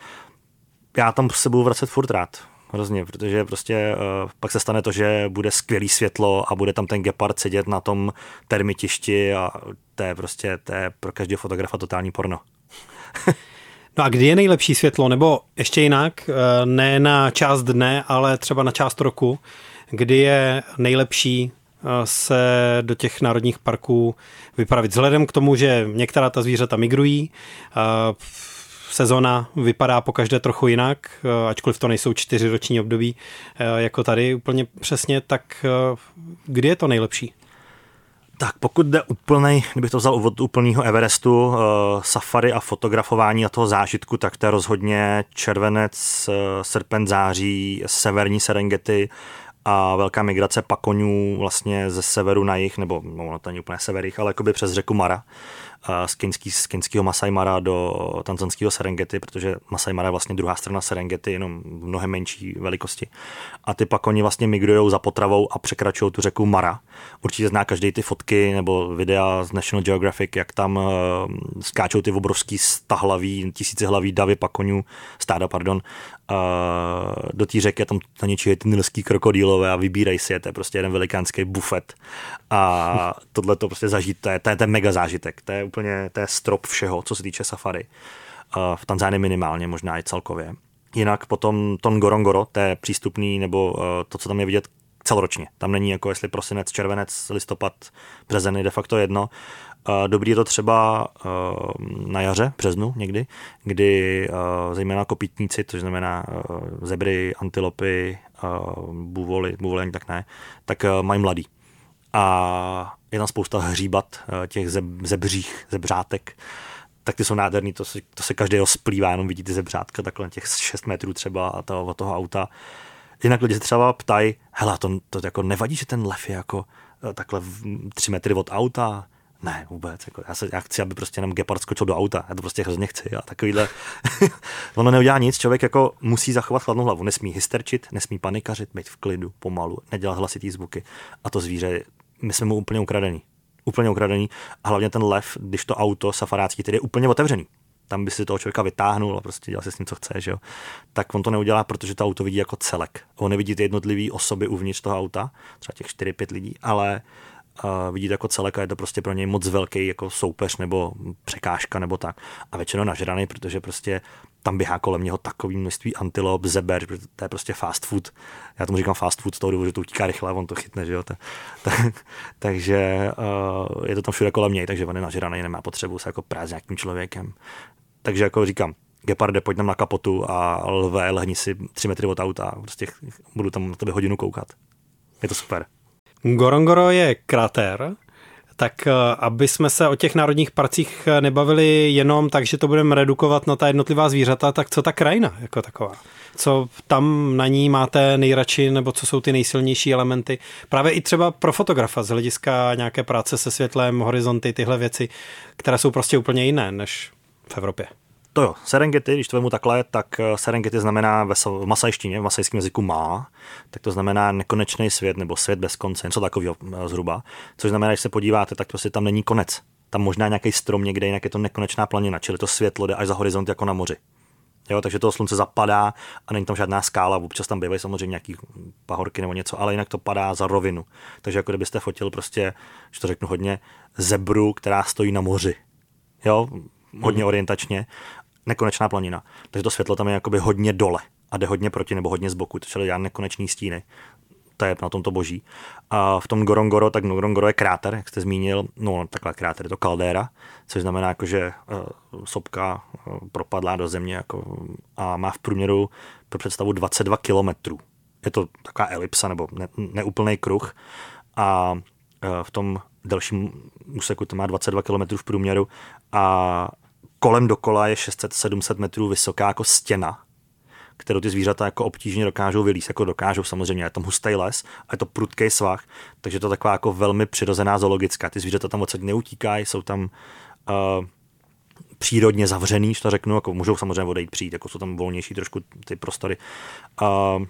Já tam se budu vracet furt rád, hrozně, protože prostě uh, pak se stane to, že bude skvělý světlo a bude tam ten gepard sedět na tom termitišti a to je prostě, to je pro každého fotografa totální porno. no a kdy je nejlepší světlo, nebo ještě jinak, eh, ne na část dne, ale třeba na část roku, kdy je nejlepší se do těch národních parků vypravit. Vzhledem k tomu, že některá ta zvířata migrují, sezona vypadá po každé trochu jinak, ačkoliv to nejsou čtyři roční období jako tady úplně přesně, tak kdy je to nejlepší? Tak pokud jde úplnej, kdybych to vzal od úplného Everestu, uh, safari a fotografování a toho zážitku, tak to je rozhodně červenec, uh, srpen, září, severní Serengeti, a velká migrace pakonů vlastně ze severu na jih, nebo no, to není úplně severých, ale jakoby přes řeku Mara z, keňský, z Masai Mara do tanzanského Serengeti, protože Masai Mara je vlastně druhá strana Serengeti, jenom v mnohem menší velikosti. A ty pak oni vlastně migrují za potravou a překračují tu řeku Mara. Určitě zná každý ty fotky nebo videa z National Geographic, jak tam uh, skáčou ty obrovský stahlaví, tisícihlaví davy pakonů, stáda, pardon, uh, do té řeky, tam na něčí ty nilský krokodýlové a vybírají si je, to je prostě jeden velikánský bufet. A tohle to prostě zažít, to je, to je ten mega zážitek, to je úplně to je strop všeho, co se týče safari. V Tanzánii minimálně, možná i celkově. Jinak potom ton Gorongoro, to je přístupný, nebo eh, to, co tam je vidět celoročně. Tam není jako jestli prosinec, červenec, listopad, březen de facto jedno. Eh, dobrý je to třeba eh, na jaře, březnu někdy, kdy zejména kopítníci, to znamená zebry, antilopy, buvoly, buvoly tak ne, tak mají mladý. A je tam spousta hříbat eh, těch zebřích, zebřátek, tak ty jsou nádherný, to se, to se každý splývá, jenom vidí ty zebřátka takhle těch 6 metrů třeba a to, od toho auta. Jinak lidi se třeba ptají, hele, to, to jako nevadí, že ten lev je jako eh, takhle 3 metry od auta, ne, vůbec. Jako já, se, já chci, aby prostě jenom Gepard skočil do auta. Já to prostě hrozně chci. A takovýhle. ono neudělá nic. Člověk jako musí zachovat chladnou hlavu. Nesmí hysterčit, nesmí panikařit, být v klidu, pomalu, nedělat hlasitý zvuky. A to zvíře my jsme mu úplně ukradený. Úplně ukradený. A hlavně ten lev, když to auto safarácký, tedy je úplně otevřený. Tam by si toho člověka vytáhnul a prostě dělal si s ním, co chce, že jo. Tak on to neudělá, protože to auto vidí jako celek. On nevidí ty jednotlivé osoby uvnitř toho auta, třeba těch 4-5 lidí, ale uh, vidí to jako celek a je to prostě pro něj moc velký jako soupeř nebo překážka nebo tak. A většinou nažraný, protože prostě tam běhá kolem něho takový množství antilop, zeber, to je prostě fast food. Já tomu říkám fast food z toho důvodu, že to utíká rychle, on to chytne, že jo. Ta, ta, takže uh, je to tam všude kolem něj, takže on je nažraný, nemá potřebu se jako prát s nějakým člověkem. Takže jako říkám, Geparde, pojď tam na kapotu a lve, lehni si tři metry od auta a prostě budu tam na tebe hodinu koukat. Je to super. Gorongoro je krater, tak eh, aby jsme se o těch národních parcích eh, nebavili jenom tak, že to budeme redukovat na ta jednotlivá zvířata, tak co ta krajina jako taková? Co tam na ní máte nejradši, nebo co jsou ty nejsilnější elementy? Právě i třeba pro fotografa z hlediska nějaké práce se světlem, horizonty, tyhle věci, které jsou prostě úplně jiné než v Evropě. To jo, Serengeti, když to vemu takhle, tak eh, Serengeti znamená v masajštině, v masajském jazyku má, tak to znamená nekonečný svět nebo svět bez konce, něco takového eh, zhruba. Což znamená, když se podíváte, tak prostě tam není konec. Tam možná nějaký strom někde, jinak je to nekonečná planina, čili to světlo jde až za horizont jako na moři. Jo, takže to slunce zapadá a není tam žádná skála, občas tam bývají samozřejmě nějaký pahorky nebo něco, ale jinak to padá za rovinu. Takže jako kdybyste fotil prostě, že to řeknu hodně, zebru, která stojí na moři. Jo, hodně mm. orientačně, nekonečná planina. Takže to světlo tam je jakoby hodně dole a jde hodně proti nebo hodně z boku, čili já nekonečný stíny to je na tomto boží. A v tom Gorongoro, tak Gorongoro je kráter, jak jste zmínil, no takhle kráter, je to kaldéra, což znamená, jako, že uh, sopka uh, propadla do země jako, a má v průměru pro představu 22 kilometrů. Je to taková elipsa nebo ne, neúplný kruh a uh, v tom delším úseku to má 22 km v průměru a kolem dokola je 600-700 metrů vysoká jako stěna, kterou ty zvířata jako obtížně dokážou vylíst, jako dokážou samozřejmě, je tam hustý les a je to prudký svah, takže to je taková jako velmi přirozená zoologická. Ty zvířata tam odsaď neutíkají, jsou tam uh, přírodně zavřený, že to řeknu, jako můžou samozřejmě odejít přijít, jako jsou tam volnější trošku ty prostory. Uh,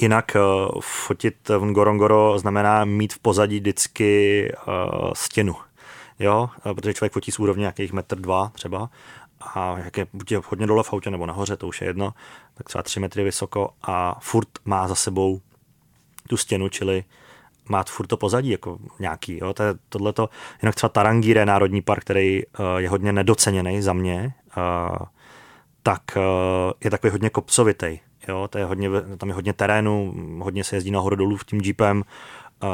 Jinak uh, fotit v Ngorongoro znamená mít v pozadí vždycky uh, stěnu. Jo, protože člověk fotí z úrovně nějakých metr dva třeba a jak je buď je hodně dole v autě nebo nahoře, to už je jedno, tak třeba tři metry vysoko a furt má za sebou tu stěnu, čili má furt to pozadí jako nějaký. Jo? To je tohleto, jinak třeba Tarangire, národní park, který uh, je hodně nedoceněný za mě, uh, tak uh, je takový hodně kopcovitý. Jo? To je hodně, tam je hodně terénu, hodně se jezdí nahoru dolů v tím jeepem,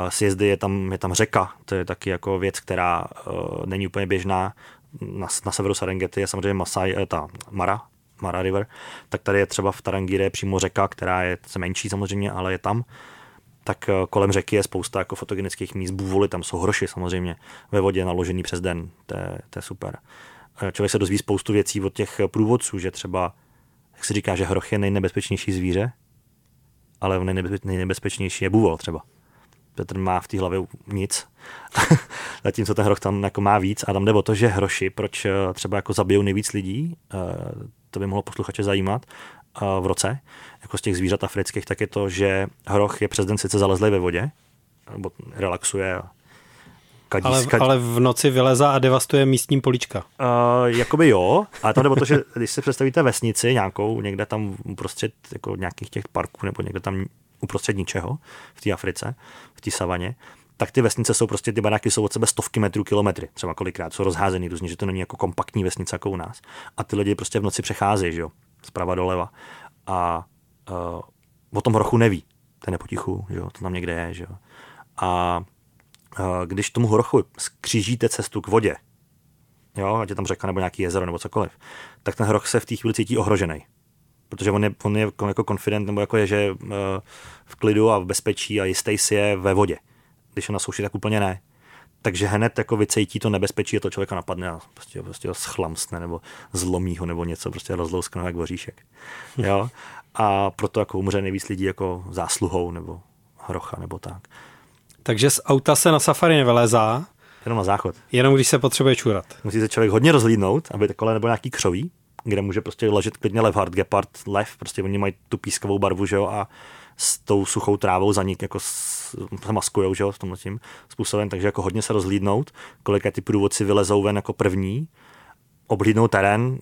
sjezdy je tam, je tam řeka, to je taky jako věc, která uh, není úplně běžná na, na severu Serengeti je samozřejmě Masai, eh, ta Mara, Mara River, tak tady je třeba v Tarangire přímo řeka, která je menší samozřejmě, ale je tam. Tak eh, kolem řeky je spousta jako fotogenických míst, bůvoly, tam jsou hroši samozřejmě ve vodě naložený přes den, to je, to je super. Eh, člověk se dozví spoustu věcí od těch průvodců, že třeba, jak se říká, že hroch je nejnebezpečnější zvíře, ale nejnebezpečnější je bůvol třeba. Petr má v té hlavě nic, zatímco ten hroch tam jako má víc a tam jde o to, že hroši, proč eh, třeba jako zabijou nejvíc lidí, eh, to by mohlo posluchače zajímat, eh, v roce, jako z těch zvířat afrických, tak je to, že hroch je přes den sice zalezlý ve vodě, nebo relaxuje a Kadí, ale, kadí. ale v noci vyleza a devastuje místní polička. Uh, jakoby jo, ale tam jde o to, že když si představíte vesnici nějakou, někde tam uprostřed jako nějakých těch parků nebo někde tam uprostřed ničeho v té Africe, v té savaně, tak ty vesnice jsou prostě, ty baráky jsou od sebe stovky metrů, kilometry, třeba kolikrát, jsou rozházený různě, že to není jako kompaktní vesnice jako u nás. A ty lidi prostě v noci přecházejí, že jo, zprava doleva. A uh, o tom hrochu neví, ten je potichu, že jo, to tam někde je, že jo. A uh, když tomu hrochu skřížíte cestu k vodě, jo, ať je tam řeka nebo nějaký jezero nebo cokoliv, tak ten hroch se v té chvíli cítí ohrožený protože on je, on je jako confident, nebo jako je, že eh, v klidu a v bezpečí a jistý si je ve vodě. Když je na souši, tak úplně ne. Takže hned jako vycejtí to nebezpečí a to člověka napadne a prostě, prostě ho schlamsne nebo zlomí ho nebo něco, prostě rozlouskne jak voříšek. Jo? A proto jako umře nejvíc lidí jako zásluhou nebo hrocha nebo tak. Takže z auta se na safari nevylézá, Jenom na záchod. Jenom když se potřebuje čurat. Musí se člověk hodně rozhlídnout, aby takhle nebo nějaký křoví, kde může prostě ležet klidně levhard, gepard, lev, prostě oni mají tu pískovou barvu, že jo, a s tou suchou trávou za nich jako maskujou, že jo, s tím způsobem, takže jako hodně se rozhlídnout, kolika ty průvodci vylezou ven jako první, oblídnou terén,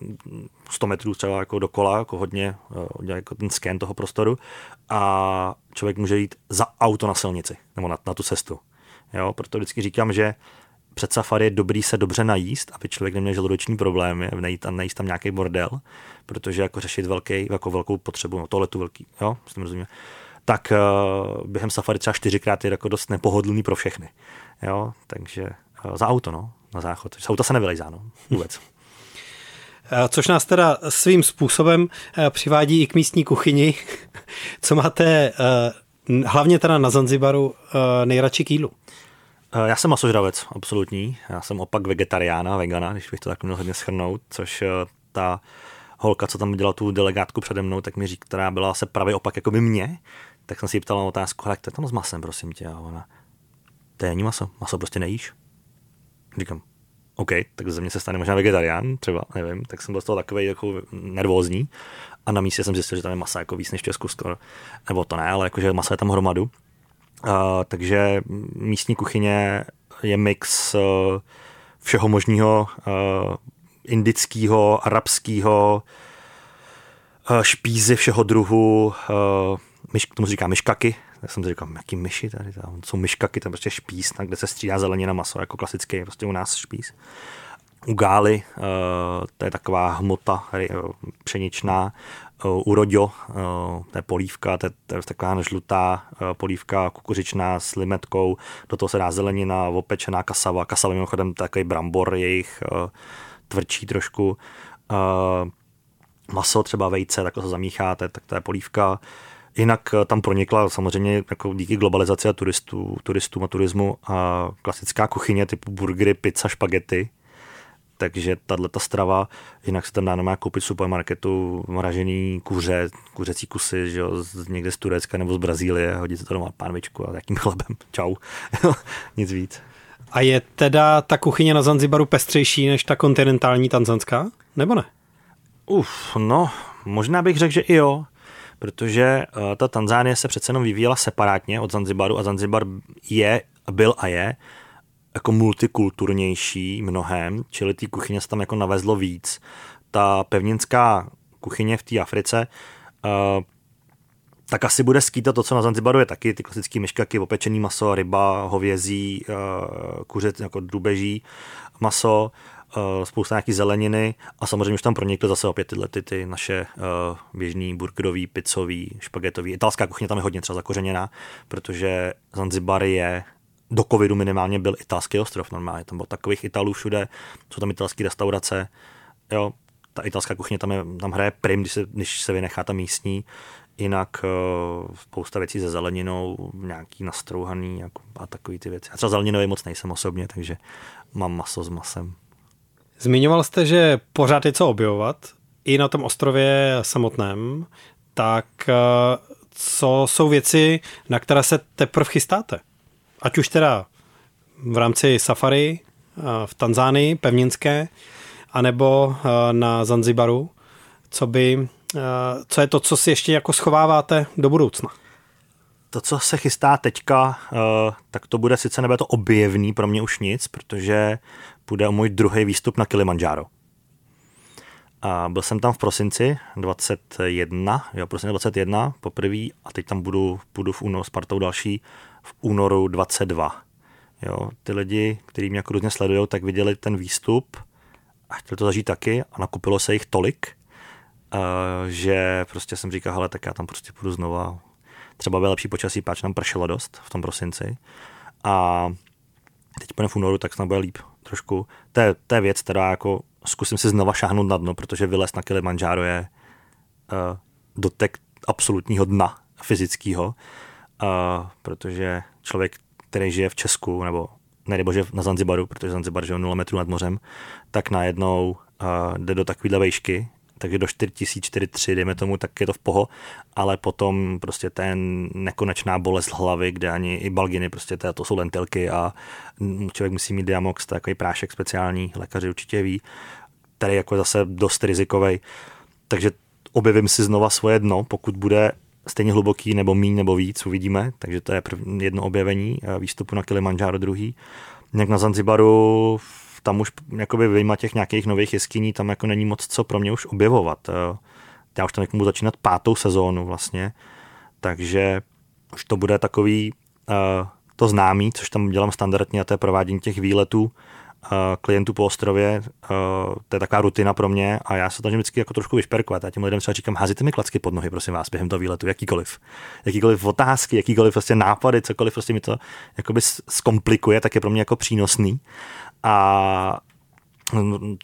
100 metrů třeba jako dokola, jako hodně, hodně jako ten scan toho prostoru a člověk může jít za auto na silnici nebo na, na tu cestu. Jo, proto vždycky říkám, že před safari je dobrý se dobře najíst, aby člověk neměl žaludoční problémy, najít tam, najít tam nějaký bordel, protože jako řešit velký, jako velkou potřebu, no tohle tu velký, jo, s tím rozumím, tak uh, během safari třeba čtyřikrát je jako dost nepohodlný pro všechny, jo, takže uh, za auto, no, na záchod. Z auta se nevylejzá, no, vůbec. Eh, což nás teda svým způsobem přivádí i k místní kuchyni. Co máte hlavně teda na Zanzibaru nejradši k jídlu? Eh, já jsem masožravec, absolutní. Já jsem opak vegetariána, vegana, když bych to tak měl hodně schrnout, což eh, ta holka, co tam dělala tu delegátku přede mnou, tak mi říká, která byla se pravý opak jako by mě, tak jsem si ptal na otázku, jak to je tam s masem, prosím tě. A ona, to není maso, maso prostě nejíš. Říkám, OK, tak ze mě se stane možná vegetarián, třeba, nevím, tak jsem byl z toho takový jako nervózní a na místě jsem zjistil, že tam je masa jako víc než v Česku skoro, nebo to ne, ale jakože masa je tam hromadu Uh, takže místní kuchyně je mix uh, všeho možného uh, indického, arabského, špízy všeho druhu, myš, tomu se říká myškaky, já jsem si říkal, jaký myši tady, tam jsou myškaky, tam prostě špíz, tak, kde se střídá zelenina maso, jako klasický prostě u nás špíz. U gály, to je taková hmota pšeničná, u roďo, to je polívka, to je, to je taková žlutá polívka kukuřičná s limetkou, do toho se dá zelenina, opečená kasava, kasava mimochodem takový brambor, jejich tvrdší trošku, maso, třeba vejce, tak se zamícháte, tak to je polívka. Jinak tam pronikla samozřejmě jako díky globalizaci a turistů, turistům a turismu a klasická kuchyně typu burgery, pizza, špagety, takže tahle ta strava, jinak se tam dá normálně koupit v supermarketu mražený kuře, kuřecí kusy, že jo, někde z Turecka nebo z Brazílie, hodit se to doma pánvičku a jakým chlebem, čau, nic víc. A je teda ta kuchyně na Zanzibaru pestřejší než ta kontinentální tanzanská, nebo ne? Uf, no, možná bych řekl, že i jo, protože uh, ta Tanzánie se přece jenom vyvíjela separátně od Zanzibaru a Zanzibar je, byl a je jako multikulturnější mnohem, čili té kuchyně se tam jako navezlo víc. Ta pevninská kuchyně v té Africe uh, tak asi bude skýtat to, co na Zanzibaru je taky, ty klasické myškaky, opečený maso, ryba, hovězí, uh, kuřec, jako drubeží, maso, uh, spousta nějaký zeleniny a samozřejmě už tam pronikly zase opět tyhle ty, ty naše běžný burgerový, pizzový, špagetový. Italská kuchyně tam je hodně třeba zakořeněná, protože Zanzibar je do covidu minimálně byl italský ostrov normálně, tam bylo takových Italů všude, jsou tam italské restaurace, jo, ta italská kuchyně tam, je, tam hraje prim, když se, když se vynechá ta místní, jinak uh, spousta věcí se zeleninou, nějaký nastrouhaný jako, a takový ty věci. A třeba zeleninový moc nejsem osobně, takže mám maso s masem. Zmiňoval jste, že pořád je co objevovat, i na tom ostrově samotném, tak uh, co jsou věci, na které se teprve chystáte? Ať už teda v rámci safari eh, v Tanzánii, pevninské, anebo eh, na Zanzibaru, co by, eh, co je to, co si ještě jako schováváte do budoucna? To, co se chystá teďka, tak to bude sice nebude to objevný pro mě už nic, protože bude o můj druhý výstup na Kilimanjaro. A byl jsem tam v prosinci 21, jo, prosince 21 poprvé a teď tam budu, budu v únoru s partou další v únoru 22. Jo, ty lidi, kteří mě jako různě sledují, tak viděli ten výstup a chtěli to zažít taky a nakupilo se jich tolik, uh, že prostě jsem říkal, hele, tak já tam prostě půjdu znova. Třeba byl lepší počasí, páč nám pršelo dost v tom prosinci. A teď půjdeme v únoru, tak snad bude líp trošku. To je, to je věc, která jako zkusím si znova šáhnout na dno, protože vylez na Kilimanjaro je uh, dotek absolutního dna fyzického a protože člověk, který žije v Česku, nebo ne, bože na Zanzibaru, protože Zanzibar je 0 metrů nad mořem, tak najednou uh, jde do takovéhle vejšky, takže do 4043, dejme tomu, tak je to v poho, ale potom prostě ten nekonečná bolest hlavy, kde ani i balginy, prostě to, jsou lentilky a člověk musí mít diamox, takový prášek speciální, lékaři určitě ví, který jako zase dost rizikový. Takže objevím si znova svoje dno, pokud bude stejně hluboký nebo míň nebo víc, uvidíme, takže to je první, jedno objevení eh, výstupu na Kilimanjaro druhý. Jak na Zanzibaru, tam už jakoby vyjma těch nějakých nových jeskyní, tam jako není moc co pro mě už objevovat. Eh, já už tam někomu začínat pátou sezónu vlastně, takže už to bude takový uh, to známý, což tam dělám standardně a to je provádění těch výletů klientů po ostrově, to je taková rutina pro mě a já se to vždycky jako trošku vyšperkovat. Já těm lidem třeba říkám, házíte mi klacky pod nohy, prosím vás, během toho výletu, jakýkoliv. Jakýkoliv otázky, jakýkoliv prostě nápady, cokoliv prostě mi to jakoby zkomplikuje, tak je pro mě jako přínosný. A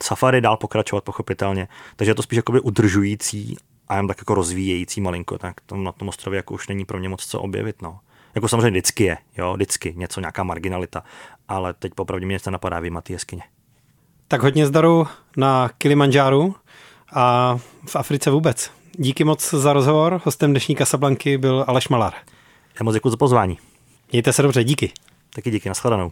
safari dál pokračovat pochopitelně. Takže je to spíš jakoby udržující a jen tak jako rozvíjející malinko, tak tom, na tom ostrově jako už není pro mě moc co objevit. No. Jako samozřejmě vždycky je, jo, vždycky něco, nějaká marginalita, ale teď popravdě mě něco napadá vyjma ty jeskyně. Tak hodně zdaru na Kilimanjáru a v Africe vůbec. Díky moc za rozhovor. Hostem dnešní Kasablanky byl Aleš Malar. Já moc děkuji za pozvání. Mějte se dobře, díky. Taky díky, nashledanou.